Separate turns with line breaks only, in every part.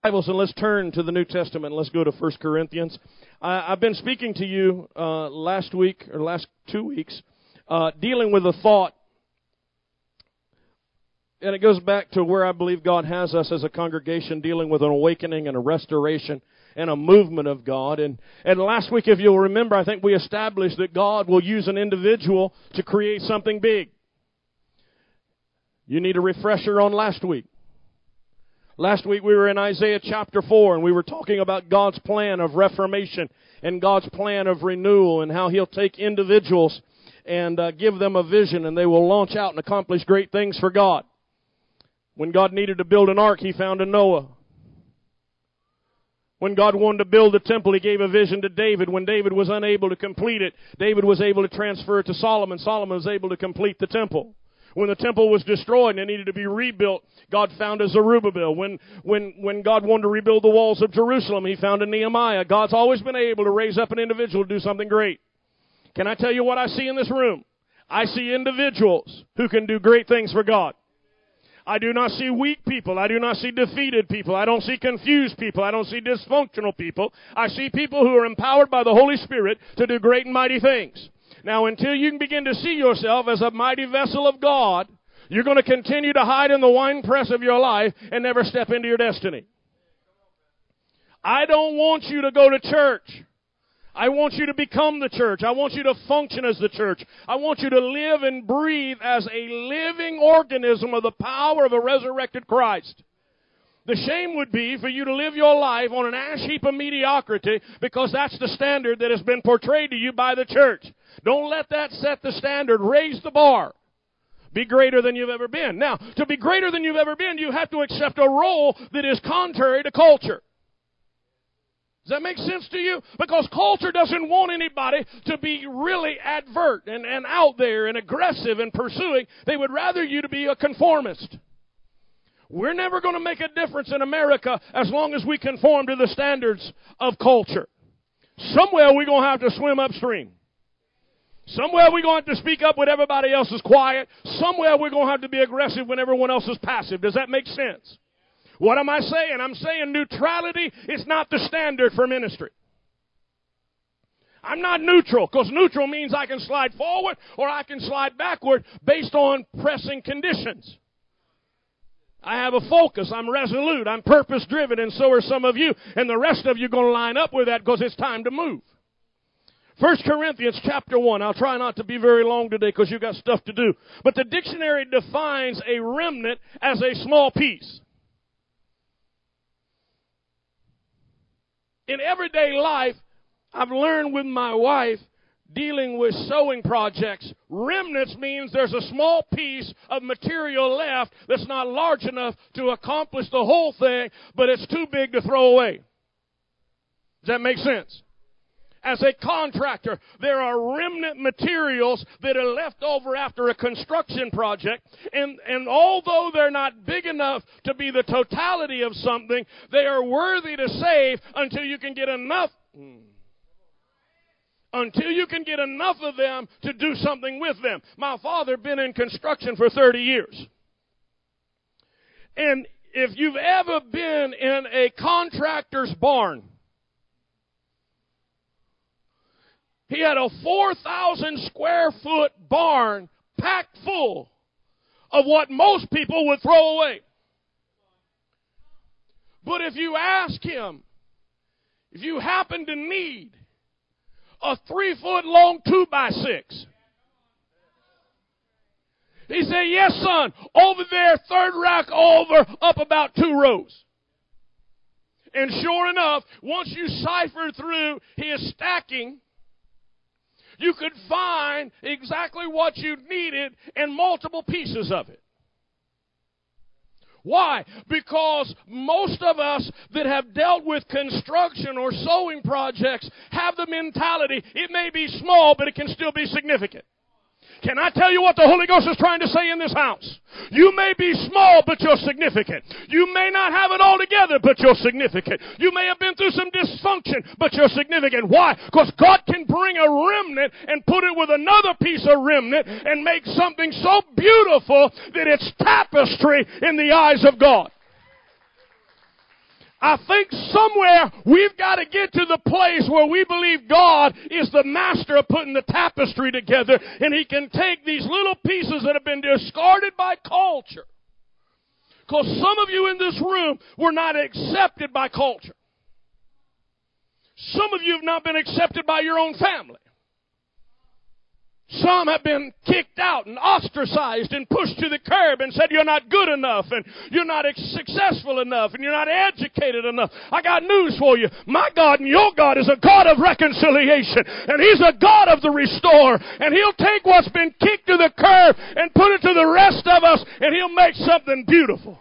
Bibles and let's turn to the New Testament. Let's go to 1 Corinthians. I, have been speaking to you uh, last week or last two weeks, uh, dealing with a thought, and it goes back to where I believe God has us as a congregation, dealing with an awakening and a restoration and a movement of God. And and last week, if you'll remember, I think we established that God will use an individual to create something big. You need a refresher on last week. Last week we were in Isaiah chapter 4 and we were talking about God's plan of reformation and God's plan of renewal and how He'll take individuals and uh, give them a vision and they will launch out and accomplish great things for God. When God needed to build an ark, He found a Noah. When God wanted to build a temple, He gave a vision to David. When David was unable to complete it, David was able to transfer it to Solomon. Solomon was able to complete the temple. When the temple was destroyed and it needed to be rebuilt, God found a Zerubbabel. When, when, when God wanted to rebuild the walls of Jerusalem, He found a Nehemiah. God's always been able to raise up an individual to do something great. Can I tell you what I see in this room? I see individuals who can do great things for God. I do not see weak people. I do not see defeated people. I don't see confused people. I don't see dysfunctional people. I see people who are empowered by the Holy Spirit to do great and mighty things. Now, until you can begin to see yourself as a mighty vessel of God, you're going to continue to hide in the wine press of your life and never step into your destiny. I don't want you to go to church. I want you to become the church. I want you to function as the church. I want you to live and breathe as a living organism of the power of a resurrected Christ. The shame would be for you to live your life on an ash heap of mediocrity because that's the standard that has been portrayed to you by the church. Don't let that set the standard. Raise the bar. Be greater than you've ever been. Now, to be greater than you've ever been, you have to accept a role that is contrary to culture. Does that make sense to you? Because culture doesn't want anybody to be really advert and, and out there and aggressive and pursuing. They would rather you to be a conformist. We're never going to make a difference in America as long as we conform to the standards of culture. Somewhere we're going to have to swim upstream. Somewhere we're going to have to speak up when everybody else is quiet. Somewhere we're going to have to be aggressive when everyone else is passive. Does that make sense? What am I saying? I'm saying neutrality is not the standard for ministry. I'm not neutral because neutral means I can slide forward or I can slide backward based on pressing conditions. I have a focus. I'm resolute. I'm purpose driven, and so are some of you. And the rest of you are going to line up with that because it's time to move. First Corinthians chapter 1. I'll try not to be very long today because you've got stuff to do. But the dictionary defines a remnant as a small piece. In everyday life, I've learned with my wife dealing with sewing projects, remnants means there's a small piece of material left that's not large enough to accomplish the whole thing, but it's too big to throw away. Does that make sense? As a contractor, there are remnant materials that are left over after a construction project. And, and although they're not big enough to be the totality of something, they are worthy to save until you can get enough. Hmm, until you can get enough of them to do something with them. My father been in construction for 30 years. And if you've ever been in a contractor's barn, He had a 4,000 square foot barn packed full of what most people would throw away. But if you ask him, if you happen to need a three foot long two by six, he said, Yes, son, over there, third rack over, up about two rows. And sure enough, once you cipher through his stacking, you could find exactly what you needed in multiple pieces of it. Why? Because most of us that have dealt with construction or sewing projects have the mentality it may be small, but it can still be significant. Can I tell you what the Holy Ghost is trying to say in this house? You may be small, but you're significant. You may not have it all together, but you're significant. You may have been through some dysfunction, but you're significant. Why? Because God can bring a remnant and put it with another piece of remnant and make something so beautiful that it's tapestry in the eyes of God. I think somewhere we've got to get to the place where we believe God is the master of putting the tapestry together and He can take these little pieces that have been discarded by culture. Because some of you in this room were not accepted by culture. Some of you have not been accepted by your own family. Some have been kicked out and ostracized and pushed to the curb and said you're not good enough and you're not successful enough and you're not educated enough. I got news for you. My God and your God is a God of reconciliation and He's a God of the restore and He'll take what's been kicked to the curb and put it to the rest of us and He'll make something beautiful.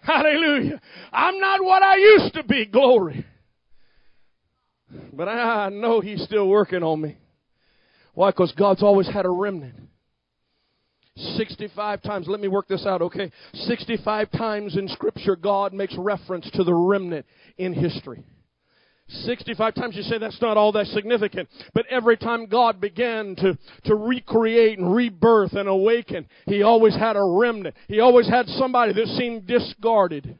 Hallelujah. I'm not what I used to be. Glory. But I know He's still working on me. Why? Because God's always had a remnant. 65 times, let me work this out, okay? 65 times in Scripture, God makes reference to the remnant in history. 65 times you say that's not all that significant. But every time God began to, to recreate and rebirth and awaken, He always had a remnant. He always had somebody that seemed discarded.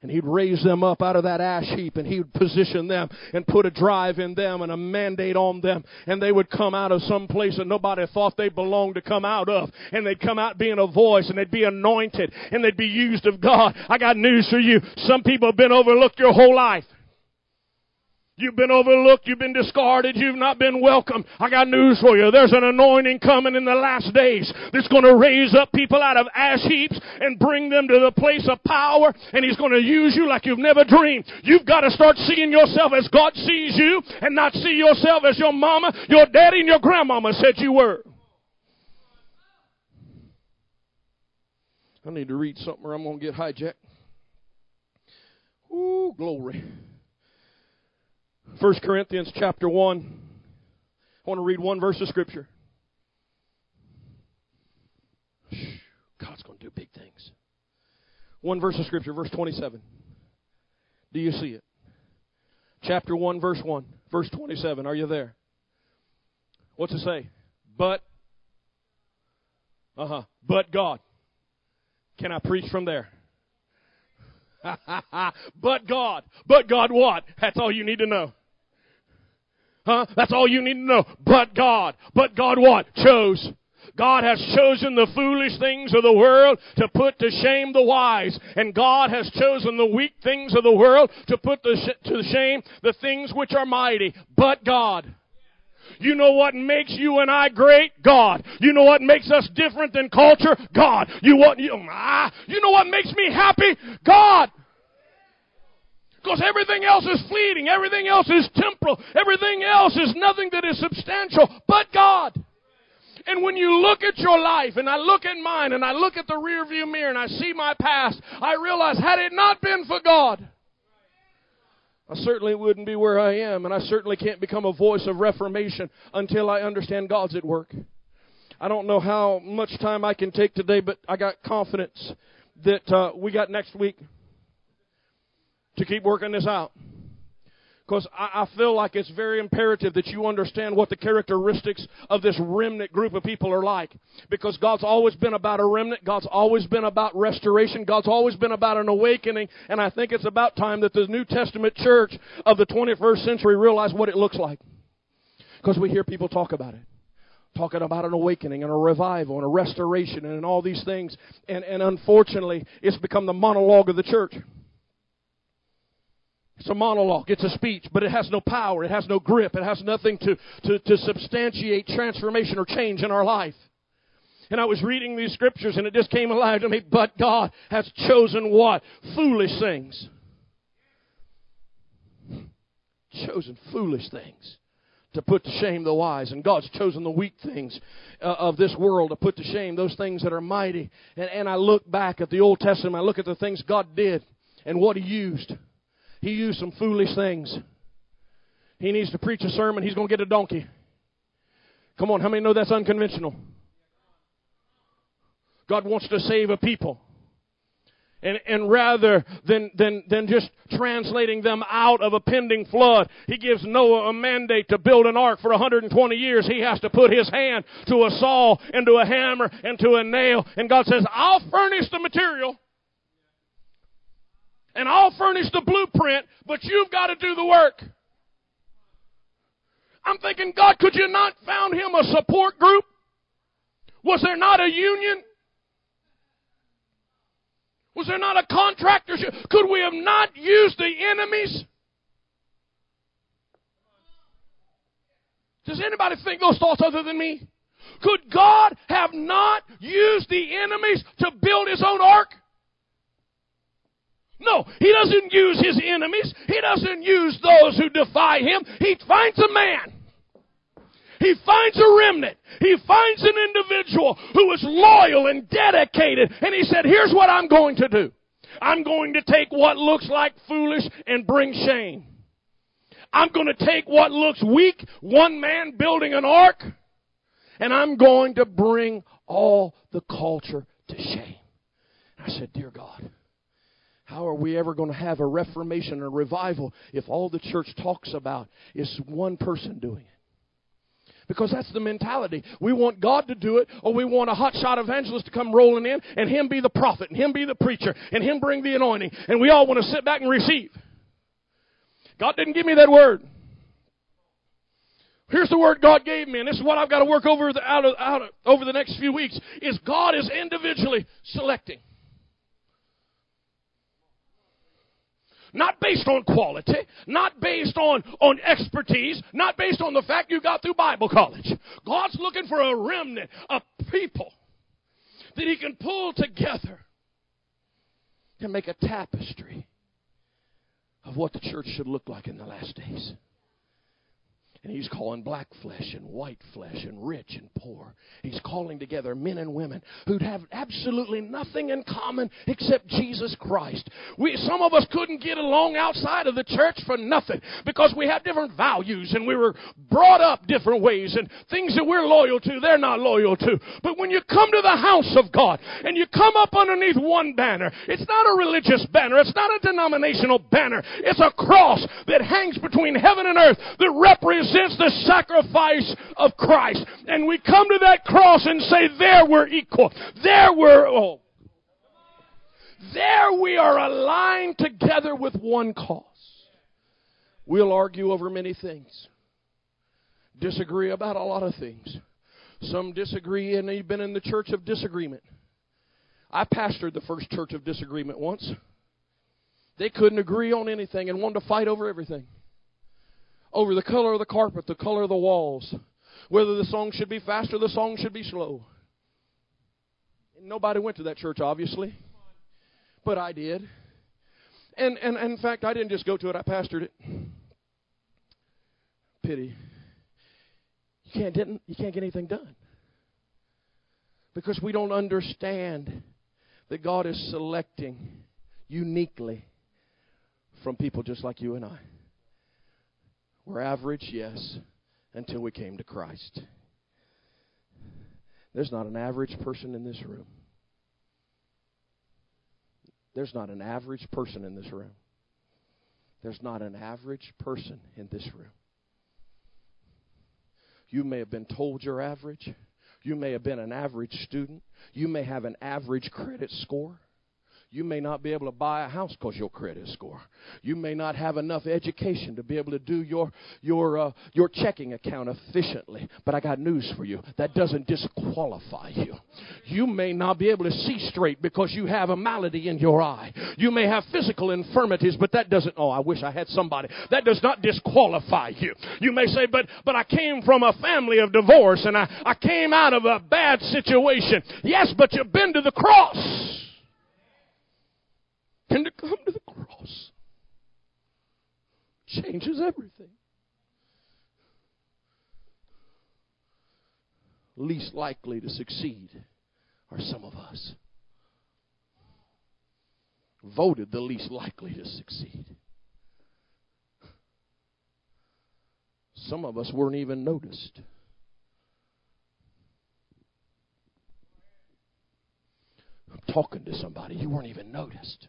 And he'd raise them up out of that ash heap and he would position them and put a drive in them and a mandate on them. And they would come out of some place that nobody thought they belonged to come out of. And they'd come out being a voice and they'd be anointed and they'd be used of God. I got news for you. Some people have been overlooked your whole life. You've been overlooked. You've been discarded. You've not been welcomed. I got news for you. There's an anointing coming in the last days that's going to raise up people out of ash heaps and bring them to the place of power. And He's going to use you like you've never dreamed. You've got to start seeing yourself as God sees you and not see yourself as your mama, your daddy, and your grandmama said you were. I need to read something or I'm going to get hijacked. Ooh, glory. 1 Corinthians chapter 1. I want to read one verse of Scripture. God's going to do big things. One verse of Scripture, verse 27. Do you see it? Chapter 1, verse 1, verse 27. Are you there? What's it say? But, uh huh, but God. Can I preach from there? but God. But God what? That's all you need to know. Huh? That's all you need to know. But God. But God what? Chose. God has chosen the foolish things of the world to put to shame the wise. And God has chosen the weak things of the world to put to, sh- to shame the things which are mighty. But God. You know what makes you and I great? God. You know what makes us different than culture? God. You what you, ah, you know what makes me happy? God. Because everything else is fleeting. Everything else is temporal. Everything else is nothing that is substantial but God. And when you look at your life, and I look at mine, and I look at the rearview mirror, and I see my past, I realize had it not been for God, I certainly wouldn't be where I am, and I certainly can't become a voice of reformation until I understand God's at work. I don't know how much time I can take today, but I got confidence that uh, we got next week to keep working this out. Because I, I feel like it's very imperative that you understand what the characteristics of this remnant group of people are like. Because God's always been about a remnant. God's always been about restoration. God's always been about an awakening. And I think it's about time that the New Testament church of the 21st century realize what it looks like. Because we hear people talk about it talking about an awakening and a revival and a restoration and all these things. And, and unfortunately, it's become the monologue of the church. It's a monologue. It's a speech, but it has no power. It has no grip. It has nothing to, to, to substantiate transformation or change in our life. And I was reading these scriptures and it just came alive to me. But God has chosen what? Foolish things. Chosen foolish things to put to shame the wise. And God's chosen the weak things uh, of this world to put to shame those things that are mighty. And, and I look back at the Old Testament. I look at the things God did and what He used. He used some foolish things. He needs to preach a sermon, he's going to get a donkey. Come on, how many know that's unconventional? God wants to save a people. And, and rather than, than, than just translating them out of a pending flood, he gives Noah a mandate to build an ark for 120 years. He has to put his hand to a saw and to a hammer and to a nail. And God says, I'll furnish the material. And I'll furnish the blueprint, but you've got to do the work. I'm thinking, God, could you not found him a support group? Was there not a union? Was there not a contractorship? Could we have not used the enemies? Does anybody think those thoughts other than me? Could God have not used the enemies to build his own ark? No, he doesn't use his enemies. He doesn't use those who defy him. He finds a man. He finds a remnant. He finds an individual who is loyal and dedicated. And he said, here's what I'm going to do. I'm going to take what looks like foolish and bring shame. I'm going to take what looks weak, one man building an ark, and I'm going to bring all the culture to shame. I said, Dear God, how are we ever going to have a reformation a revival if all the church talks about is one person doing it? Because that's the mentality. We want God to do it, or we want a hotshot evangelist to come rolling in, and him be the prophet, and him be the preacher, and him bring the anointing, and we all want to sit back and receive. God didn't give me that word. Here's the word God gave me, and this is what I've got to work over the, out of, out of, over the next few weeks. Is God is individually selecting. Not based on quality, not based on, on expertise, not based on the fact you got through Bible college. God's looking for a remnant, a people that He can pull together to make a tapestry of what the church should look like in the last days. And he's calling black flesh and white flesh and rich and poor. He's calling together men and women who'd have absolutely nothing in common except Jesus Christ. We, some of us couldn't get along outside of the church for nothing because we have different values and we were brought up different ways and things that we're loyal to, they're not loyal to. But when you come to the house of God and you come up underneath one banner, it's not a religious banner, it's not a denominational banner, it's a cross that hangs between heaven and earth that represents represents the sacrifice of Christ. And we come to that cross and say, there we're equal. There we're, oh. There we are aligned together with one cause. We'll argue over many things. Disagree about a lot of things. Some disagree and they've been in the church of disagreement. I pastored the first church of disagreement once. They couldn't agree on anything and wanted to fight over everything over the color of the carpet, the color of the walls, whether the song should be fast or the song should be slow. And nobody went to that church, obviously, but I did. And, and, and in fact, I didn't just go to it, I pastored it. Pity. You can't, didn't, you can't get anything done. Because we don't understand that God is selecting uniquely from people just like you and I. We're average, yes, until we came to Christ. There's not an average person in this room. There's not an average person in this room. There's not an average person in this room. You may have been told you're average. You may have been an average student. You may have an average credit score. You may not be able to buy a house because your credit score. You may not have enough education to be able to do your your uh, your checking account efficiently. But I got news for you. That doesn't disqualify you. You may not be able to see straight because you have a malady in your eye. You may have physical infirmities, but that doesn't. Oh, I wish I had somebody. That does not disqualify you. You may say, but but I came from a family of divorce and I I came out of a bad situation. Yes, but you've been to the cross and to come to the cross changes everything. Least likely to succeed are some of us. Voted the least likely to succeed. Some of us weren't even noticed. I'm talking to somebody, you weren't even noticed.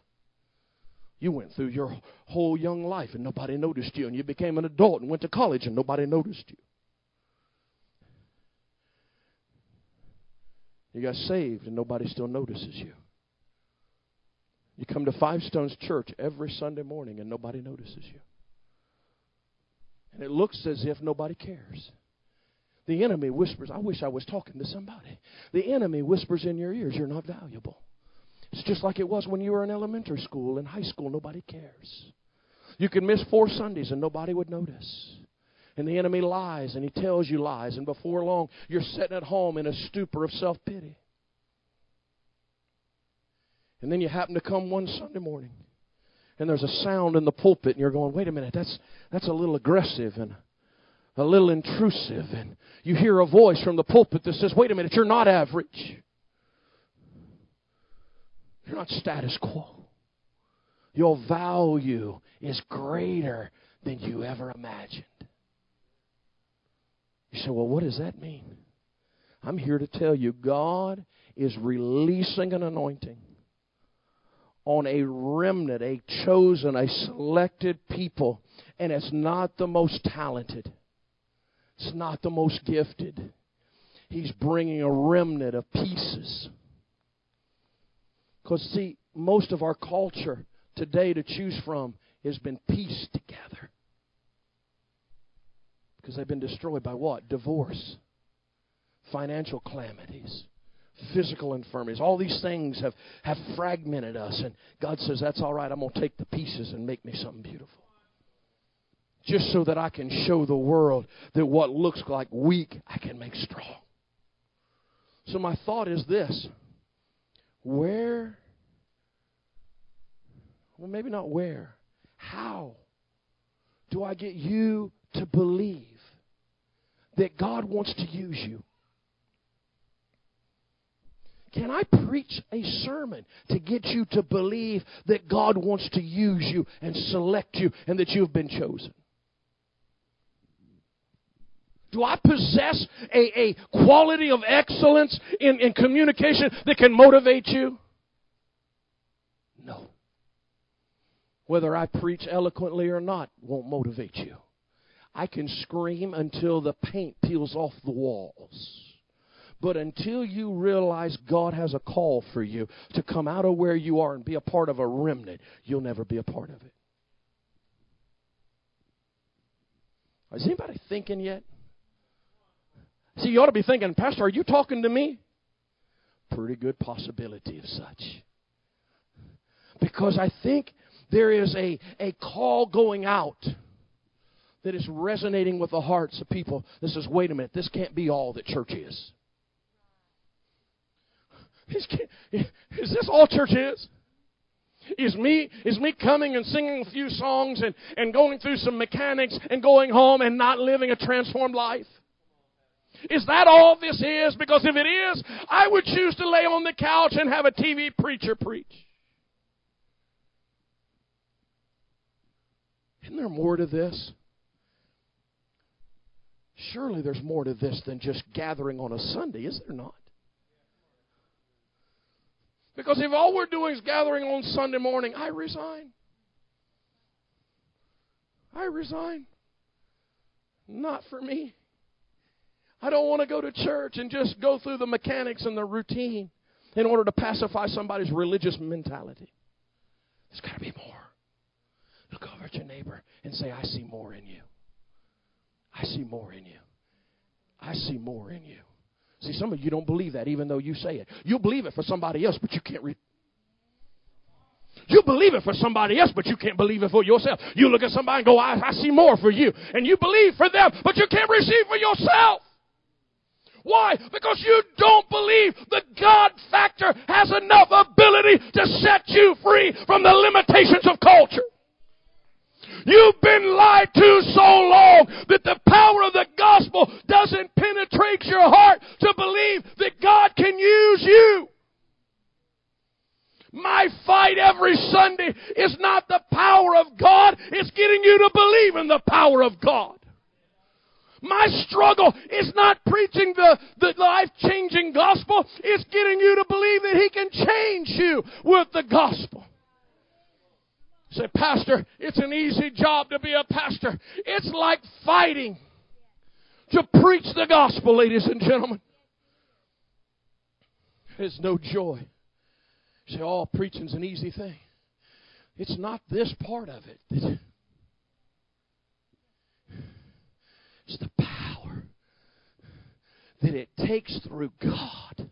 You went through your whole young life and nobody noticed you, and you became an adult and went to college and nobody noticed you. You got saved and nobody still notices you. You come to Five Stones Church every Sunday morning and nobody notices you. And it looks as if nobody cares. The enemy whispers, I wish I was talking to somebody. The enemy whispers in your ears, You're not valuable. It's just like it was when you were in elementary school. In high school, nobody cares. You can miss four Sundays and nobody would notice. And the enemy lies and he tells you lies. And before long, you're sitting at home in a stupor of self pity. And then you happen to come one Sunday morning and there's a sound in the pulpit and you're going, wait a minute, that's, that's a little aggressive and a little intrusive. And you hear a voice from the pulpit that says, wait a minute, you're not average. You're not status quo. Your value is greater than you ever imagined. You say, well, what does that mean? I'm here to tell you God is releasing an anointing on a remnant, a chosen, a selected people. And it's not the most talented, it's not the most gifted. He's bringing a remnant of pieces. Because, see, most of our culture today to choose from has been pieced together. Because they've been destroyed by what? Divorce, financial calamities, physical infirmities. All these things have, have fragmented us. And God says, That's all right. I'm going to take the pieces and make me something beautiful. Just so that I can show the world that what looks like weak, I can make strong. So my thought is this where, well, maybe not where, how do I get you to believe that God wants to use you? Can I preach a sermon to get you to believe that God wants to use you and select you and that you've been chosen? Do I possess a, a quality of excellence in, in communication that can motivate you? No. Whether I preach eloquently or not won't motivate you. I can scream until the paint peels off the walls. But until you realize God has a call for you to come out of where you are and be a part of a remnant, you'll never be a part of it. Is anybody thinking yet? See, you ought to be thinking, Pastor, are you talking to me? Pretty good possibility of such. Because I think there is a, a call going out that is resonating with the hearts of people that says, wait a minute, this can't be all that church is. Is this all church is? Is me is me coming and singing a few songs and, and going through some mechanics and going home and not living a transformed life? Is that all this is? Because if it is, I would choose to lay on the couch and have a TV preacher preach. Isn't there more to this? Surely there's more to this than just gathering on a Sunday, is there not? Because if all we're doing is gathering on Sunday morning, I resign. I resign. Not for me. I don't want to go to church and just go through the mechanics and the routine in order to pacify somebody's religious mentality. There's got to be more. Look over at your neighbor and say, I see more in you. I see more in you. I see more in you. See, some of you don't believe that even though you say it. You'll believe it for somebody else, but you can't read. You believe it for somebody else, but you can't believe it for yourself. You look at somebody and go, I, I see more for you. And you believe for them, but you can't receive for yourself. Why? Because you don't believe the God factor has enough ability to set you free from the limitations of culture. You've been lied to so long that the power of the gospel doesn't penetrate your heart to believe that God can use you. My fight every Sunday is not the power of God, it's getting you to believe in the power of God. My struggle is not preaching the, the life changing gospel, it's getting you to believe that He can change you with the gospel. Say, Pastor, it's an easy job to be a pastor. It's like fighting to preach the gospel, ladies and gentlemen. There's no joy. Say, oh, preaching's an easy thing. It's not this part of it. It's the power that it takes through God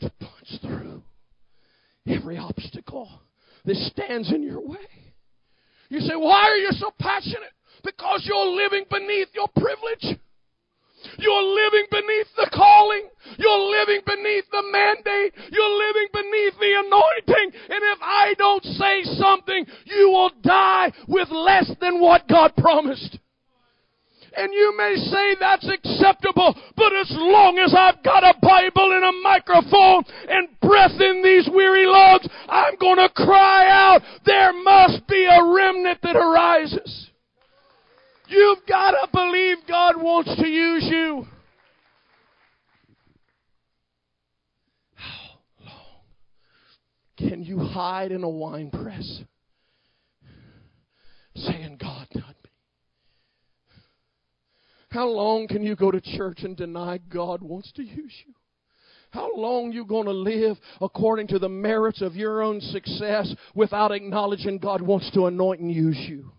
to punch through every obstacle that stands in your way. You say, Why are you so passionate? Because you're living beneath your privilege. You're living beneath the calling. You're living beneath the mandate. You're living beneath the anointing. And if I don't say something, you will die with less than what God promised. And you may say that's acceptable, but as long as I've got a Bible and a microphone and breath in these weary lungs, I'm going to cry out, there must be a remnant that arises. You've got to believe God wants to use you. How long can you hide in a wine press saying, God, not? How long can you go to church and deny God wants to use you? How long you going to live according to the merits of your own success without acknowledging God wants to anoint and use you?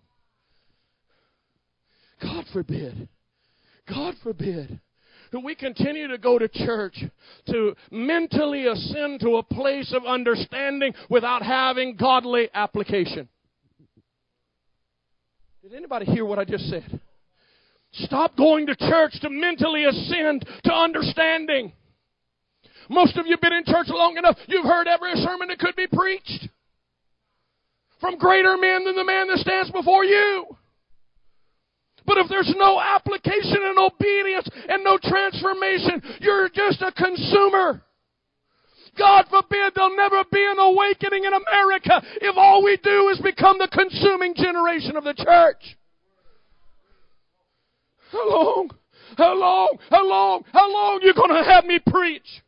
God forbid. God forbid that we continue to go to church to mentally ascend to a place of understanding without having godly application. Did anybody hear what I just said? Stop going to church to mentally ascend to understanding. Most of you have been in church long enough, you've heard every sermon that could be preached. From greater men than the man that stands before you. But if there's no application and obedience and no transformation, you're just a consumer. God forbid there'll never be an awakening in America if all we do is become the consuming generation of the church. How long? How long? How long? How long you going to have me preach?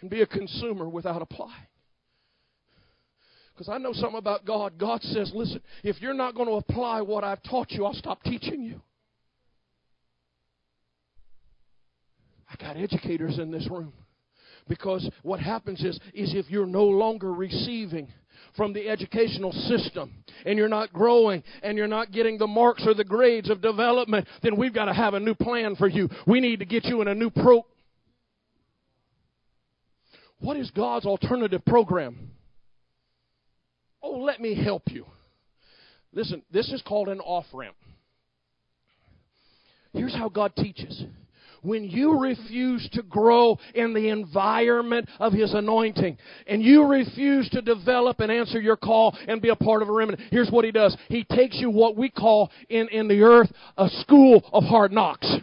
And be a consumer without applying. Because I know something about God. God says, listen, if you're not going to apply what I've taught you, I'll stop teaching you. I got educators in this room. Because what happens is, is if you're no longer receiving from the educational system and you're not growing and you're not getting the marks or the grades of development, then we've got to have a new plan for you. We need to get you in a new pro. What is God's alternative program? Oh, let me help you. Listen, this is called an off ramp. Here's how God teaches. When you refuse to grow in the environment of His anointing and you refuse to develop and answer your call and be a part of a remnant, here's what He does. He takes you what we call in, in the earth a school of hard knocks.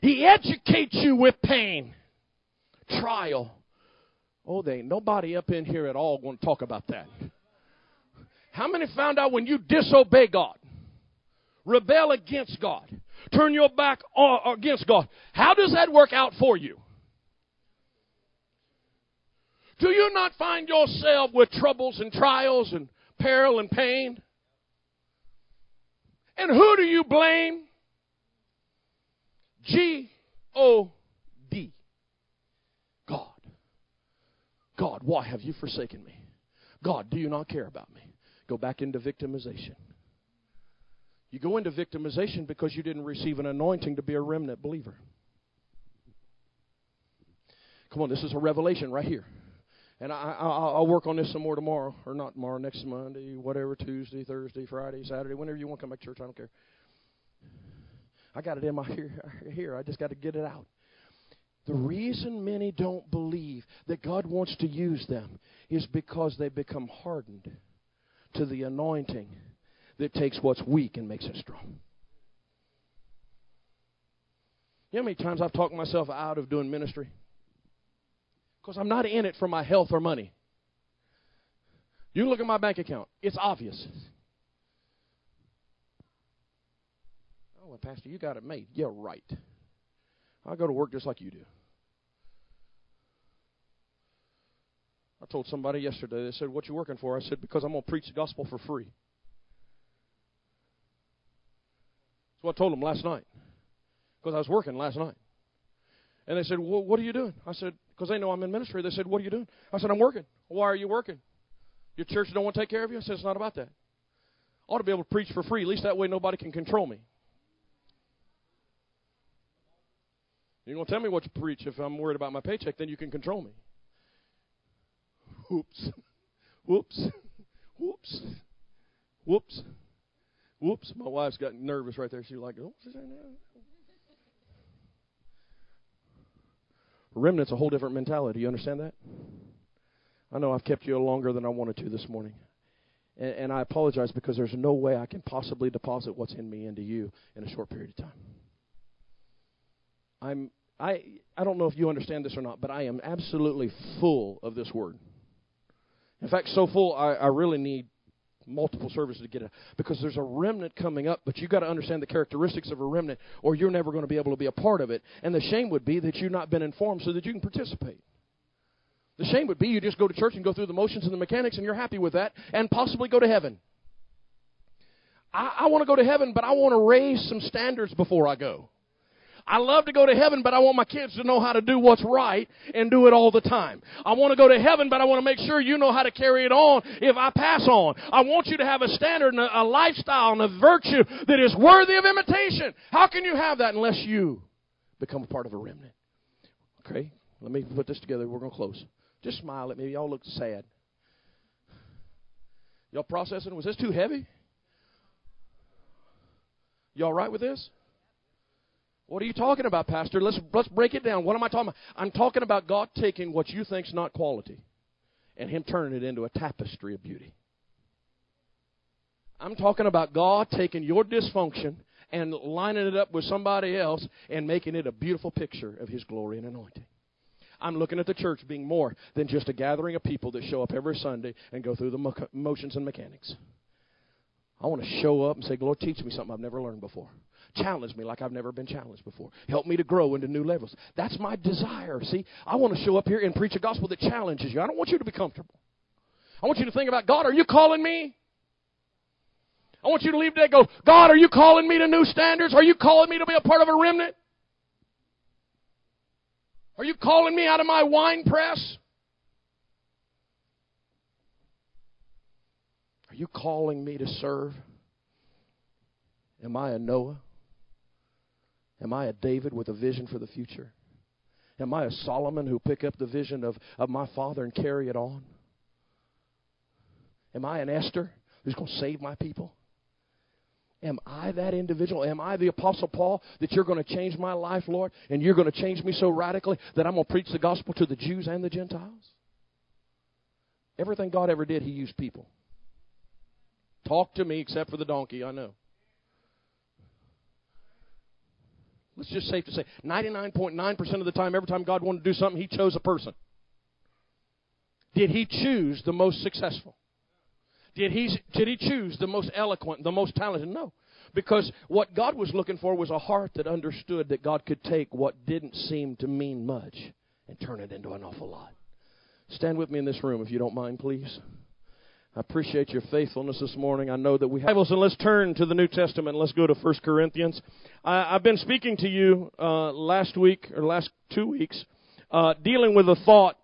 He educates you with pain, trial, Oh, they ain't nobody up in here at all going to talk about that. How many found out when you disobey God, rebel against God, turn your back uh, against God, how does that work out for you? Do you not find yourself with troubles and trials and peril and pain? And who do you blame? G O D. God. God, why have you forsaken me? God, do you not care about me? Go back into victimization. You go into victimization because you didn't receive an anointing to be a remnant believer. Come on, this is a revelation right here. And I, will work on this some more tomorrow, or not tomorrow, next Monday, whatever, Tuesday, Thursday, Friday, Saturday, whenever you want to come back to church, I don't care. I got it in my here. here. I just got to get it out. The reason many don't believe that God wants to use them is because they become hardened to the anointing that takes what's weak and makes it strong. You know how many times I've talked myself out of doing ministry? Because I'm not in it for my health or money. You look at my bank account, it's obvious. Oh, well, Pastor, you got it made. Yeah, right. I go to work just like you do. I told somebody yesterday, they said, What you working for? I said, Because I'm going to preach the gospel for free. That's what I told them last night. Because I was working last night. And they said, Well, what are you doing? I said, because they know I'm in ministry. They said, What are you doing? I said, I'm working. Why are you working? Your church don't want to take care of you? I said, It's not about that. I ought to be able to preach for free. At least that way nobody can control me. You're going to tell me what to preach if I'm worried about my paycheck, then you can control me. Whoops. Whoops. Whoops. Whoops. Whoops. My wife's got nervous right there. She's like, oh, what's Remnant's a whole different mentality. You understand that? I know I've kept you longer than I wanted to this morning. And, and I apologize because there's no way I can possibly deposit what's in me into you in a short period of time. I'm I I don't know if you understand this or not, but I am absolutely full of this word. In fact, so full I, I really need multiple services to get it because there's a remnant coming up, but you've got to understand the characteristics of a remnant, or you're never going to be able to be a part of it. And the shame would be that you've not been informed so that you can participate. The shame would be you just go to church and go through the motions and the mechanics, and you're happy with that, and possibly go to heaven. I, I want to go to heaven, but I want to raise some standards before I go. I love to go to heaven, but I want my kids to know how to do what's right and do it all the time. I want to go to heaven, but I want to make sure you know how to carry it on if I pass on. I want you to have a standard and a, a lifestyle and a virtue that is worthy of imitation. How can you have that unless you become a part of a remnant? Okay, let me put this together. We're going to close. Just smile at me. Y'all look sad. Y'all processing? Was this too heavy? Y'all right with this? What are you talking about, Pastor? Let's, let's break it down. What am I talking about? I'm talking about God taking what you think's not quality and Him turning it into a tapestry of beauty. I'm talking about God taking your dysfunction and lining it up with somebody else and making it a beautiful picture of His glory and anointing. I'm looking at the church being more than just a gathering of people that show up every Sunday and go through the motions and mechanics. I want to show up and say, Lord, teach me something I've never learned before. Challenge me like I've never been challenged before. Help me to grow into new levels. That's my desire. See, I want to show up here and preach a gospel that challenges you. I don't want you to be comfortable. I want you to think about God, are you calling me? I want you to leave today go, God, are you calling me to new standards? Are you calling me to be a part of a remnant? Are you calling me out of my wine press? Are you calling me to serve? Am I a Noah? Am I a David with a vision for the future? Am I a Solomon who pick up the vision of, of my father and carry it on? Am I an Esther who's going to save my people? Am I that individual? Am I the Apostle Paul that you're going to change my life, Lord, and you're going to change me so radically that I'm going to preach the gospel to the Jews and the Gentiles? Everything God ever did, He used people. Talk to me except for the donkey, I know. Let's just safe to say 99.9% of the time, every time God wanted to do something, He chose a person. Did He choose the most successful? Did he, did he choose the most eloquent, the most talented? No. Because what God was looking for was a heart that understood that God could take what didn't seem to mean much and turn it into an awful lot. Stand with me in this room if you don't mind, please. I appreciate your faithfulness this morning. I know that we have and let's turn to the New Testament. Let's go to 1 Corinthians. I, have been speaking to you uh, last week or last two weeks, uh, dealing with a thought,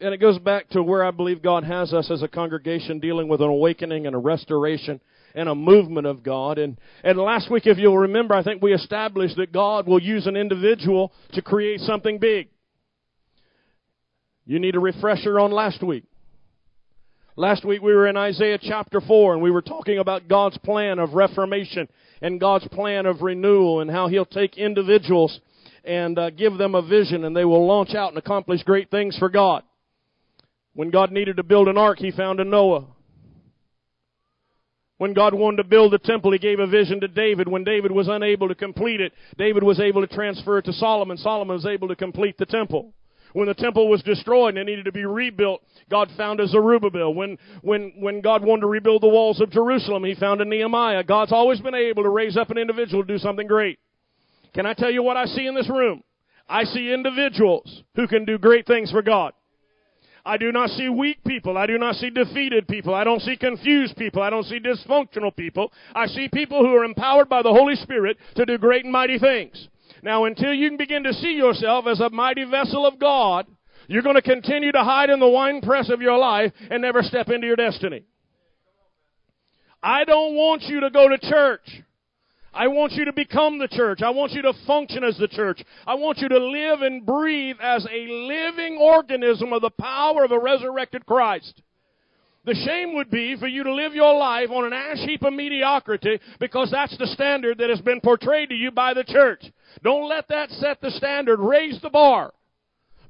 and it goes back to where I believe God has us as a congregation, dealing with an awakening and a restoration and a movement of God. And and last week, if you'll remember, I think we established that God will use an individual to create something big. You need a refresher on last week. Last week we were in Isaiah chapter 4 and we were talking about God's plan of reformation and God's plan of renewal and how He'll take individuals and uh, give them a vision and they will launch out and accomplish great things for God. When God needed to build an ark, He found a Noah. When God wanted to build a temple, He gave a vision to David. When David was unable to complete it, David was able to transfer it to Solomon. Solomon was able to complete the temple. When the temple was destroyed and it needed to be rebuilt, God found a Zerubbabel. When, when, when God wanted to rebuild the walls of Jerusalem, He found a Nehemiah. God's always been able to raise up an individual to do something great. Can I tell you what I see in this room? I see individuals who can do great things for God. I do not see weak people. I do not see defeated people. I don't see confused people. I don't see dysfunctional people. I see people who are empowered by the Holy Spirit to do great and mighty things. Now, until you can begin to see yourself as a mighty vessel of God, you're going to continue to hide in the winepress of your life and never step into your destiny. I don't want you to go to church. I want you to become the church. I want you to function as the church. I want you to live and breathe as a living organism of the power of a resurrected Christ. The shame would be for you to live your life on an ash heap of mediocrity because that's the standard that has been portrayed to you by the church. Don't let that set the standard. Raise the bar.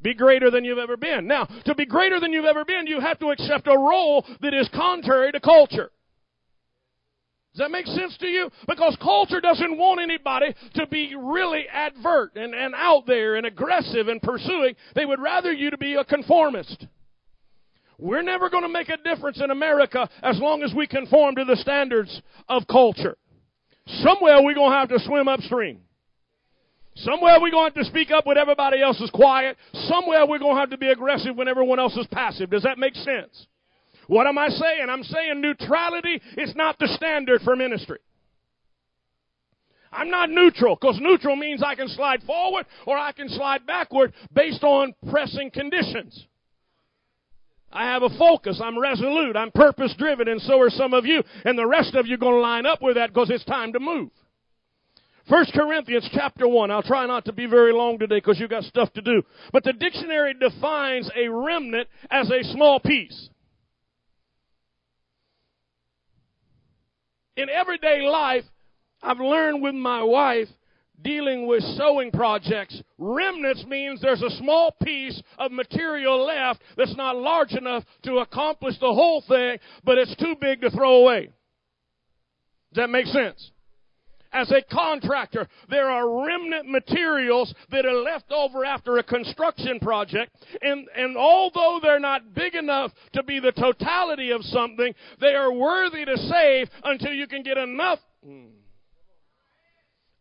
Be greater than you've ever been. Now, to be greater than you've ever been, you have to accept a role that is contrary to culture. Does that make sense to you? Because culture doesn't want anybody to be really advert and, and out there and aggressive and pursuing. They would rather you to be a conformist. We're never going to make a difference in America as long as we conform to the standards of culture. Somewhere we're going to have to swim upstream. Somewhere we're going to have to speak up when everybody else is quiet. Somewhere we're going to have to be aggressive when everyone else is passive. Does that make sense? What am I saying? I'm saying neutrality is not the standard for ministry. I'm not neutral because neutral means I can slide forward or I can slide backward based on pressing conditions. I have a focus. I'm resolute. I'm purpose driven, and so are some of you. And the rest of you are going to line up with that because it's time to move. First Corinthians chapter 1. I'll try not to be very long today because you've got stuff to do. But the dictionary defines a remnant as a small piece. In everyday life, I've learned with my wife dealing with sewing projects. Remnants means there's a small piece of material left that's not large enough to accomplish the whole thing, but it's too big to throw away. Does that make sense? As a contractor, there are remnant materials that are left over after a construction project, and, and although they're not big enough to be the totality of something, they are worthy to save until you can get enough. Hmm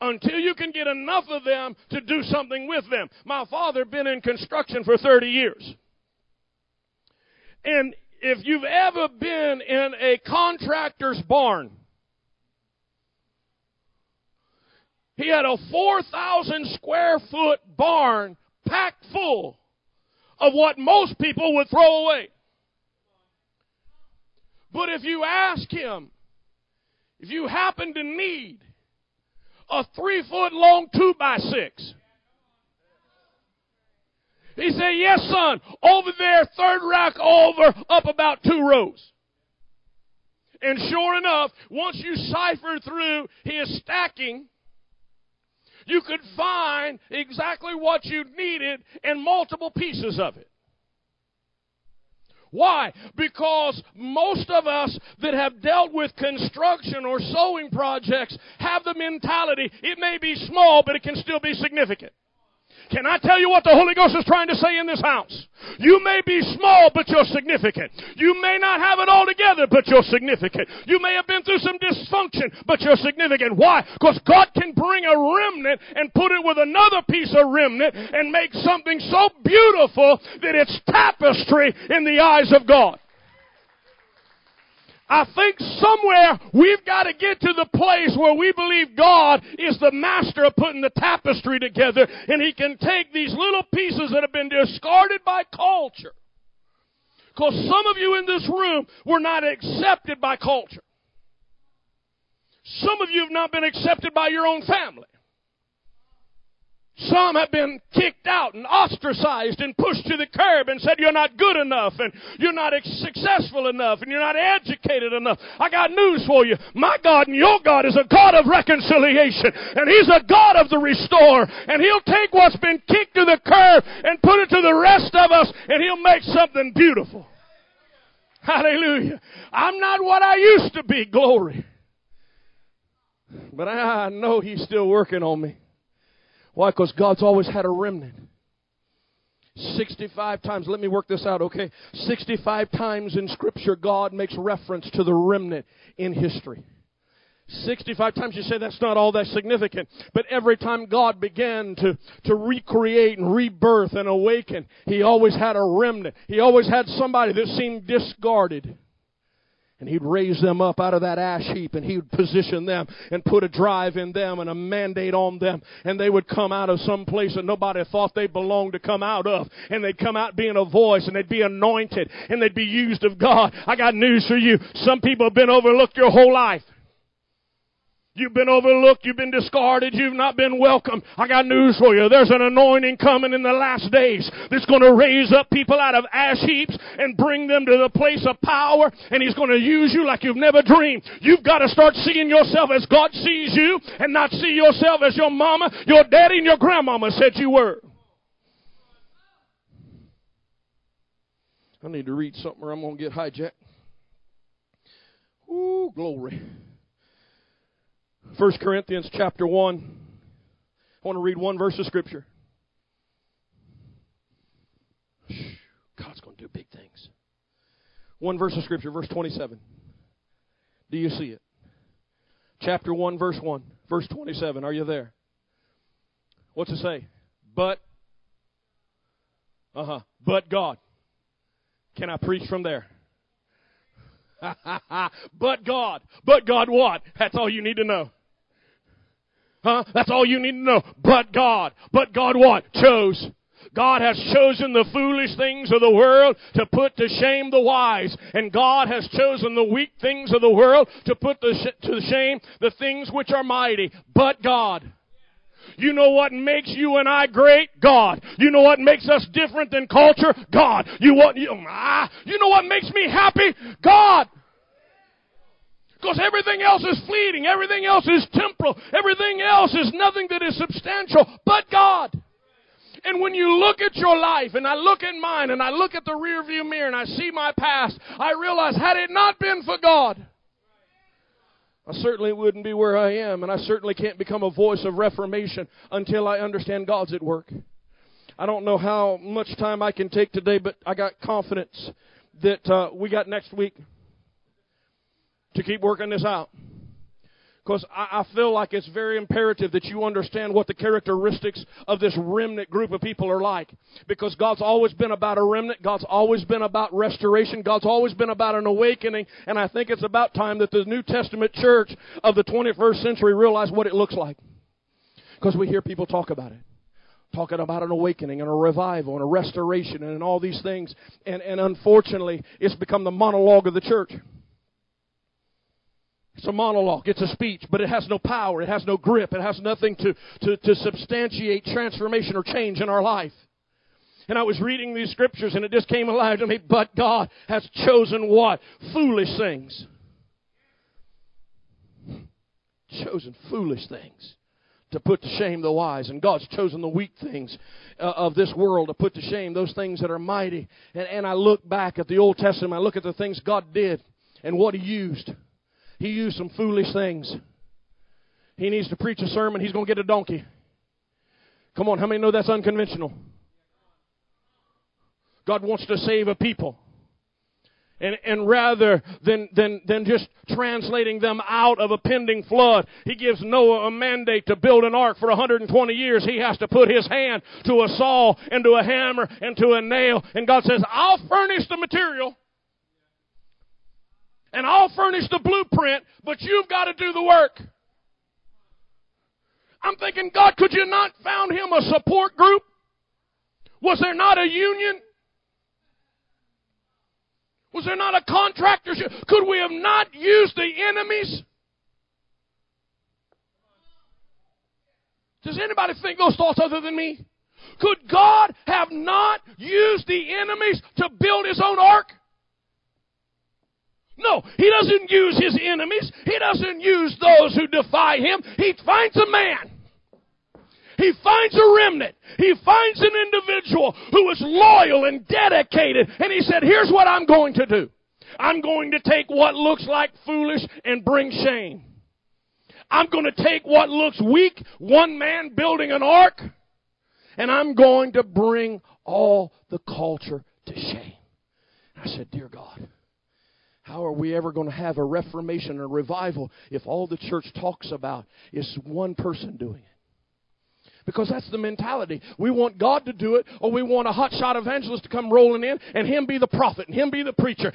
until you can get enough of them to do something with them. My father been in construction for 30 years. And if you've ever been in a contractor's barn, he had a 4,000 square foot barn packed full of what most people would throw away. But if you ask him, if you happen to need a three foot long two by six. He said, Yes, son, over there, third rack over, up about two rows. And sure enough, once you cipher through his stacking, you could find exactly what you needed in multiple pieces of it. Why? Because most of us that have dealt with construction or sewing projects have the mentality it may be small, but it can still be significant. Can I tell you what the Holy Ghost is trying to say in this house? You may be small, but you're significant. You may not have it all together, but you're significant. You may have been through some dysfunction, but you're significant. Why? Because God can bring a remnant and put it with another piece of remnant and make something so beautiful that it's tapestry in the eyes of God. I think somewhere we've got to get to the place where we believe God is the master of putting the tapestry together and He can take these little pieces that have been discarded by culture. Because some of you in this room were not accepted by culture. Some of you have not been accepted by your own family. Some have been kicked out and ostracized and pushed to the curb and said you're not good enough and you're not successful enough and you're not educated enough. I got news for you. My God and your God is a God of reconciliation and He's a God of the restore and He'll take what's been kicked to the curb and put it to the rest of us and He'll make something beautiful. Hallelujah. I'm not what I used to be. Glory. But I know He's still working on me. Why? Because God's always had a remnant. 65 times, let me work this out, okay? 65 times in Scripture, God makes reference to the remnant in history. 65 times you say that's not all that significant. But every time God began to, to recreate and rebirth and awaken, He always had a remnant. He always had somebody that seemed discarded. And he'd raise them up out of that ash heap and he would position them and put a drive in them and a mandate on them. And they would come out of some place that nobody thought they belonged to come out of. And they'd come out being a voice and they'd be anointed and they'd be used of God. I got news for you. Some people have been overlooked your whole life. You've been overlooked. You've been discarded. You've not been welcome. I got news for you. There's an anointing coming in the last days that's going to raise up people out of ash heaps and bring them to the place of power. And He's going to use you like you've never dreamed. You've got to start seeing yourself as God sees you and not see yourself as your mama, your daddy, and your grandmama said you were. I need to read something or I'm going to get hijacked. Ooh, glory. 1 Corinthians chapter 1. I want to read one verse of Scripture. God's going to do big things. One verse of Scripture, verse 27. Do you see it? Chapter 1, verse 1. Verse 27. Are you there? What's it say? But, uh huh, but God. Can I preach from there? but God. But God what? That's all you need to know. Huh? That's all you need to know. But God. But God what? Chose. God has chosen the foolish things of the world to put to shame the wise. And God has chosen the weak things of the world to put to, sh- to shame the things which are mighty. But God. You know what makes you and I great? God. You know what makes us different than culture? God. You what? You, ah, you know what makes me happy? God. Because everything else is fleeting. Everything else is temporal. Everything else is nothing that is substantial but God. And when you look at your life, and I look at mine, and I look at the rearview mirror, and I see my past, I realize had it not been for God, I certainly wouldn't be where I am, and I certainly can't become a voice of reformation until I understand God's at work. I don't know how much time I can take today, but I got confidence that uh, we got next week to keep working this out. Because I, I feel like it's very imperative that you understand what the characteristics of this remnant group of people are like. Because God's always been about a remnant. God's always been about restoration. God's always been about an awakening. And I think it's about time that the New Testament church of the 21st century realize what it looks like. Because we hear people talk about it talking about an awakening and a revival and a restoration and all these things. And, and unfortunately, it's become the monologue of the church. It's a monologue. It's a speech, but it has no power. It has no grip. It has nothing to, to, to substantiate transformation or change in our life. And I was reading these scriptures and it just came alive to me. But God has chosen what? Foolish things. Chosen foolish things to put to shame the wise. And God's chosen the weak things uh, of this world to put to shame those things that are mighty. And, and I look back at the Old Testament. I look at the things God did and what He used. He used some foolish things. He needs to preach a sermon, he's going to get a donkey. Come on, how many know that's unconventional? God wants to save a people. And, and rather than, than, than just translating them out of a pending flood, he gives Noah a mandate to build an ark for 120 years. He has to put his hand to a saw and to a hammer and to a nail. And God says, I'll furnish the material and I'll furnish the blueprint, but you've got to do the work. I'm thinking, God, could you not found him a support group? Was there not a union? Was there not a contractorship? Could we have not used the enemies? Does anybody think those thoughts other than me? Could God have not used the enemies to build his own ark? No, he doesn't use his enemies. He doesn't use those who defy him. He finds a man. He finds a remnant. He finds an individual who is loyal and dedicated. And he said, here's what I'm going to do. I'm going to take what looks like foolish and bring shame. I'm going to take what looks weak, one man building an ark, and I'm going to bring all the culture to shame. I said, Dear God, how are we ever going to have a reformation or revival if all the church talks about is one person doing it? Because that's the mentality. We want God to do it, or we want a hotshot evangelist to come rolling in and him be the prophet and him be the preacher